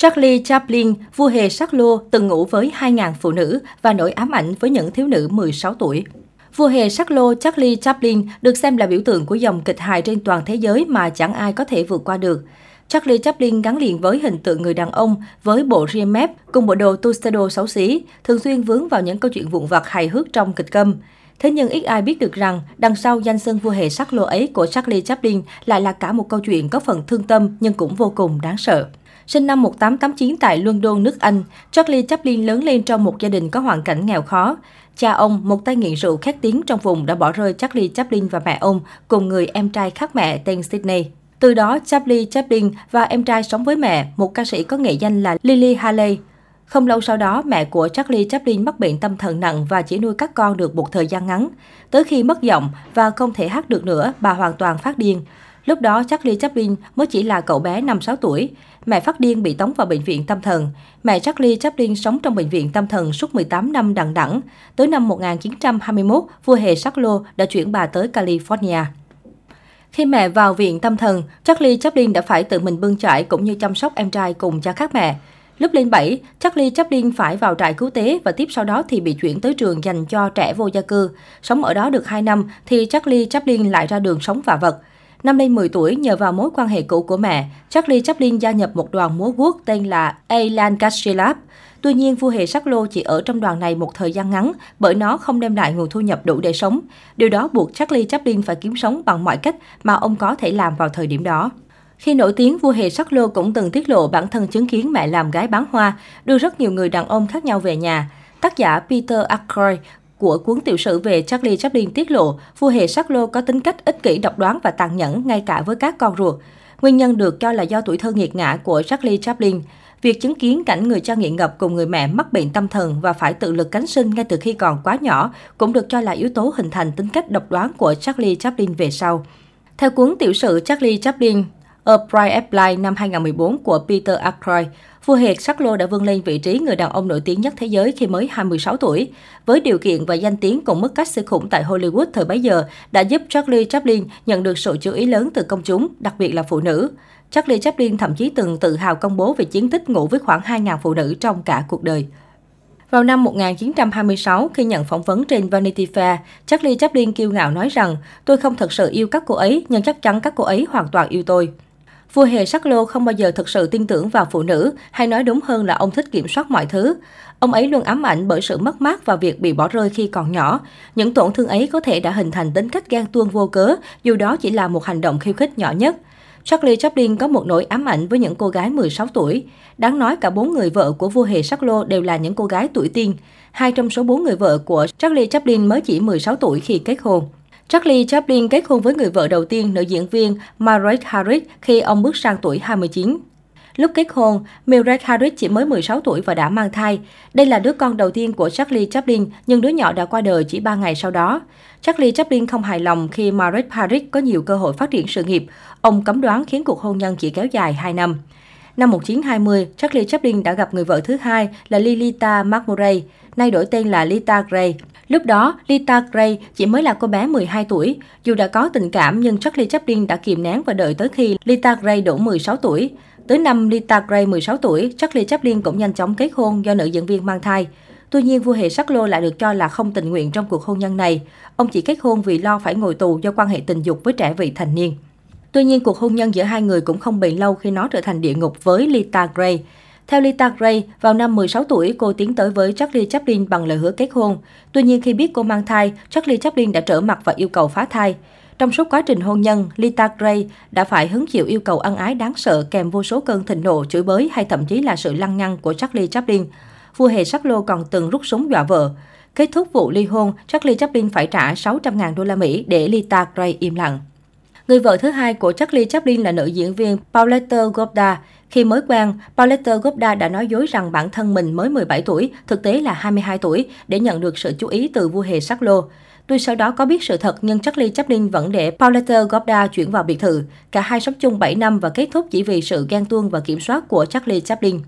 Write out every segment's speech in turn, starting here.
Charlie Chaplin, vua hề sắc lô, từng ngủ với 2.000 phụ nữ và nổi ám ảnh với những thiếu nữ 16 tuổi. Vua hề sắc lô Charlie Chaplin được xem là biểu tượng của dòng kịch hài trên toàn thế giới mà chẳng ai có thể vượt qua được. Charlie Chaplin gắn liền với hình tượng người đàn ông với bộ ria mép cùng bộ đồ tuxedo xấu xí, thường xuyên vướng vào những câu chuyện vụn vặt hài hước trong kịch câm. Thế nhưng ít ai biết được rằng, đằng sau danh xưng vua hề sắc lô ấy của Charlie Chaplin lại là cả một câu chuyện có phần thương tâm nhưng cũng vô cùng đáng sợ. Sinh năm 1889 tại London, nước Anh, Charlie Chaplin lớn lên trong một gia đình có hoàn cảnh nghèo khó. Cha ông, một tay nghiện rượu khét tiếng trong vùng đã bỏ rơi Charlie Chaplin và mẹ ông cùng người em trai khác mẹ tên Sydney. Từ đó, Charlie Chaplin và em trai sống với mẹ, một ca sĩ có nghệ danh là Lily Haley. Không lâu sau đó, mẹ của Charlie Chaplin mắc bệnh tâm thần nặng và chỉ nuôi các con được một thời gian ngắn. Tới khi mất giọng và không thể hát được nữa, bà hoàn toàn phát điên. Lúc đó Charlie Chaplin mới chỉ là cậu bé 5-6 tuổi. Mẹ phát điên bị tống vào bệnh viện tâm thần. Mẹ Charlie Chaplin sống trong bệnh viện tâm thần suốt 18 năm đằng đẵng. Tới năm 1921, vua hề Charles đã chuyển bà tới California. Khi mẹ vào viện tâm thần, Charlie Chaplin đã phải tự mình bưng chải cũng như chăm sóc em trai cùng cha khác mẹ. Lúc lên 7, Charlie Chaplin phải vào trại cứu tế và tiếp sau đó thì bị chuyển tới trường dành cho trẻ vô gia cư. Sống ở đó được 2 năm thì Charlie Chaplin lại ra đường sống và vật. Năm lên 10 tuổi, nhờ vào mối quan hệ cũ của mẹ, Charlie Chaplin gia nhập một đoàn múa quốc tên là Alan Lab. Tuy nhiên, vua hề sắc lô chỉ ở trong đoàn này một thời gian ngắn bởi nó không đem lại nguồn thu nhập đủ để sống. Điều đó buộc Charlie Chaplin phải kiếm sống bằng mọi cách mà ông có thể làm vào thời điểm đó. Khi nổi tiếng, vua hề sắc lô cũng từng tiết lộ bản thân chứng kiến mẹ làm gái bán hoa, đưa rất nhiều người đàn ông khác nhau về nhà. Tác giả Peter Ackroyd của cuốn tiểu sử về Charlie Chaplin tiết lộ, vua hề sắc lô có tính cách ích kỷ độc đoán và tàn nhẫn ngay cả với các con ruột. Nguyên nhân được cho là do tuổi thơ nghiệt ngã của Charlie Chaplin. Việc chứng kiến cảnh người cha nghiện ngập cùng người mẹ mắc bệnh tâm thần và phải tự lực cánh sinh ngay từ khi còn quá nhỏ cũng được cho là yếu tố hình thành tính cách độc đoán của Charlie Chaplin về sau. Theo cuốn tiểu sử Charlie Chaplin, A Pride Apply năm 2014 của Peter Ackroyd, vua hệt Charlo đã vươn lên vị trí người đàn ông nổi tiếng nhất thế giới khi mới 26 tuổi. Với điều kiện và danh tiếng cùng mức cách siêu khủng tại Hollywood thời bấy giờ đã giúp Charlie Chaplin nhận được sự chú ý lớn từ công chúng, đặc biệt là phụ nữ. Charlie Chaplin thậm chí từng tự hào công bố về chiến tích ngủ với khoảng 2.000 phụ nữ trong cả cuộc đời. Vào năm 1926, khi nhận phỏng vấn trên Vanity Fair, Charlie Chaplin kiêu ngạo nói rằng, tôi không thật sự yêu các cô ấy, nhưng chắc chắn các cô ấy hoàn toàn yêu tôi. Vua hề sắc lô không bao giờ thực sự tin tưởng vào phụ nữ, hay nói đúng hơn là ông thích kiểm soát mọi thứ. Ông ấy luôn ám ảnh bởi sự mất mát và việc bị bỏ rơi khi còn nhỏ. Những tổn thương ấy có thể đã hình thành tính cách ghen tuông vô cớ, dù đó chỉ là một hành động khiêu khích nhỏ nhất. Charlie Chaplin có một nỗi ám ảnh với những cô gái 16 tuổi. Đáng nói cả bốn người vợ của vua hề sắc lô đều là những cô gái tuổi tiên. Hai trong số bốn người vợ của Charlie Chaplin mới chỉ 16 tuổi khi kết hôn. Charlie Chaplin kết hôn với người vợ đầu tiên, nữ diễn viên Margaret Harris khi ông bước sang tuổi 29. Lúc kết hôn, Margaret Harris chỉ mới 16 tuổi và đã mang thai. Đây là đứa con đầu tiên của Charlie Chaplin, nhưng đứa nhỏ đã qua đời chỉ 3 ngày sau đó. Charlie Chaplin không hài lòng khi Margaret Harris có nhiều cơ hội phát triển sự nghiệp. Ông cấm đoán khiến cuộc hôn nhân chỉ kéo dài 2 năm. Năm 1920, Charlie Chaplin đã gặp người vợ thứ hai là Lilita McMurray, nay đổi tên là Lita Gray. Lúc đó, Lita Gray chỉ mới là cô bé 12 tuổi. Dù đã có tình cảm nhưng Charlie Chaplin đã kìm nén và đợi tới khi Lita Gray đủ 16 tuổi. Tới năm Lita Gray 16 tuổi, Charlie Chaplin cũng nhanh chóng kết hôn do nữ diễn viên mang thai. Tuy nhiên, vua hề sắc lô lại được cho là không tình nguyện trong cuộc hôn nhân này. Ông chỉ kết hôn vì lo phải ngồi tù do quan hệ tình dục với trẻ vị thành niên. Tuy nhiên, cuộc hôn nhân giữa hai người cũng không bền lâu khi nó trở thành địa ngục với Lita Gray. Theo Lita Gray, vào năm 16 tuổi, cô tiến tới với Charlie Chaplin bằng lời hứa kết hôn. Tuy nhiên, khi biết cô mang thai, Charlie Chaplin đã trở mặt và yêu cầu phá thai. Trong suốt quá trình hôn nhân, Lita Gray đã phải hứng chịu yêu cầu ân ái đáng sợ kèm vô số cơn thịnh nộ, chửi bới hay thậm chí là sự lăng nhăng của Charlie Chaplin. Vua hề sắc lô còn từng rút súng dọa vợ. Kết thúc vụ ly hôn, Charlie Chaplin phải trả 600.000 đô la Mỹ để Lita Gray im lặng. Người vợ thứ hai của Charlie Chaplin là nữ diễn viên Paulette Goddard. Khi mới quen, Paulette Gobda đã nói dối rằng bản thân mình mới 17 tuổi, thực tế là 22 tuổi, để nhận được sự chú ý từ vua hề sắc lô. Tuy sau đó có biết sự thật nhưng Charlie Chaplin vẫn để Paulette Gobda chuyển vào biệt thự. Cả hai sống chung 7 năm và kết thúc chỉ vì sự ghen tuông và kiểm soát của Charlie Chaplin.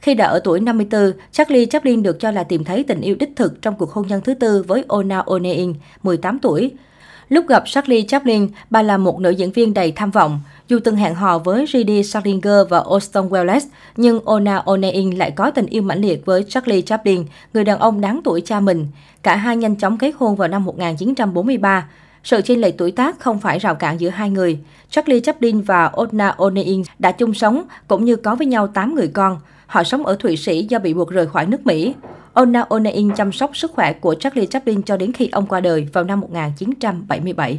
Khi đã ở tuổi 54, Charlie Chaplin được cho là tìm thấy tình yêu đích thực trong cuộc hôn nhân thứ tư với Ona O'Neill, 18 tuổi. Lúc gặp Charlie Chaplin, bà là một nữ diễn viên đầy tham vọng. Dù từng hẹn hò với J.D. Salinger và Austin Welles, nhưng Ona Onein lại có tình yêu mãnh liệt với Charlie Chaplin, người đàn ông đáng tuổi cha mình. Cả hai nhanh chóng kết hôn vào năm 1943. Sự chênh lệch tuổi tác không phải rào cản giữa hai người. Charlie Chaplin và Ona Onein đã chung sống cũng như có với nhau 8 người con. Họ sống ở Thụy Sĩ do bị buộc rời khỏi nước Mỹ. Ona Onein chăm sóc sức khỏe của Charlie Chaplin cho đến khi ông qua đời vào năm 1977.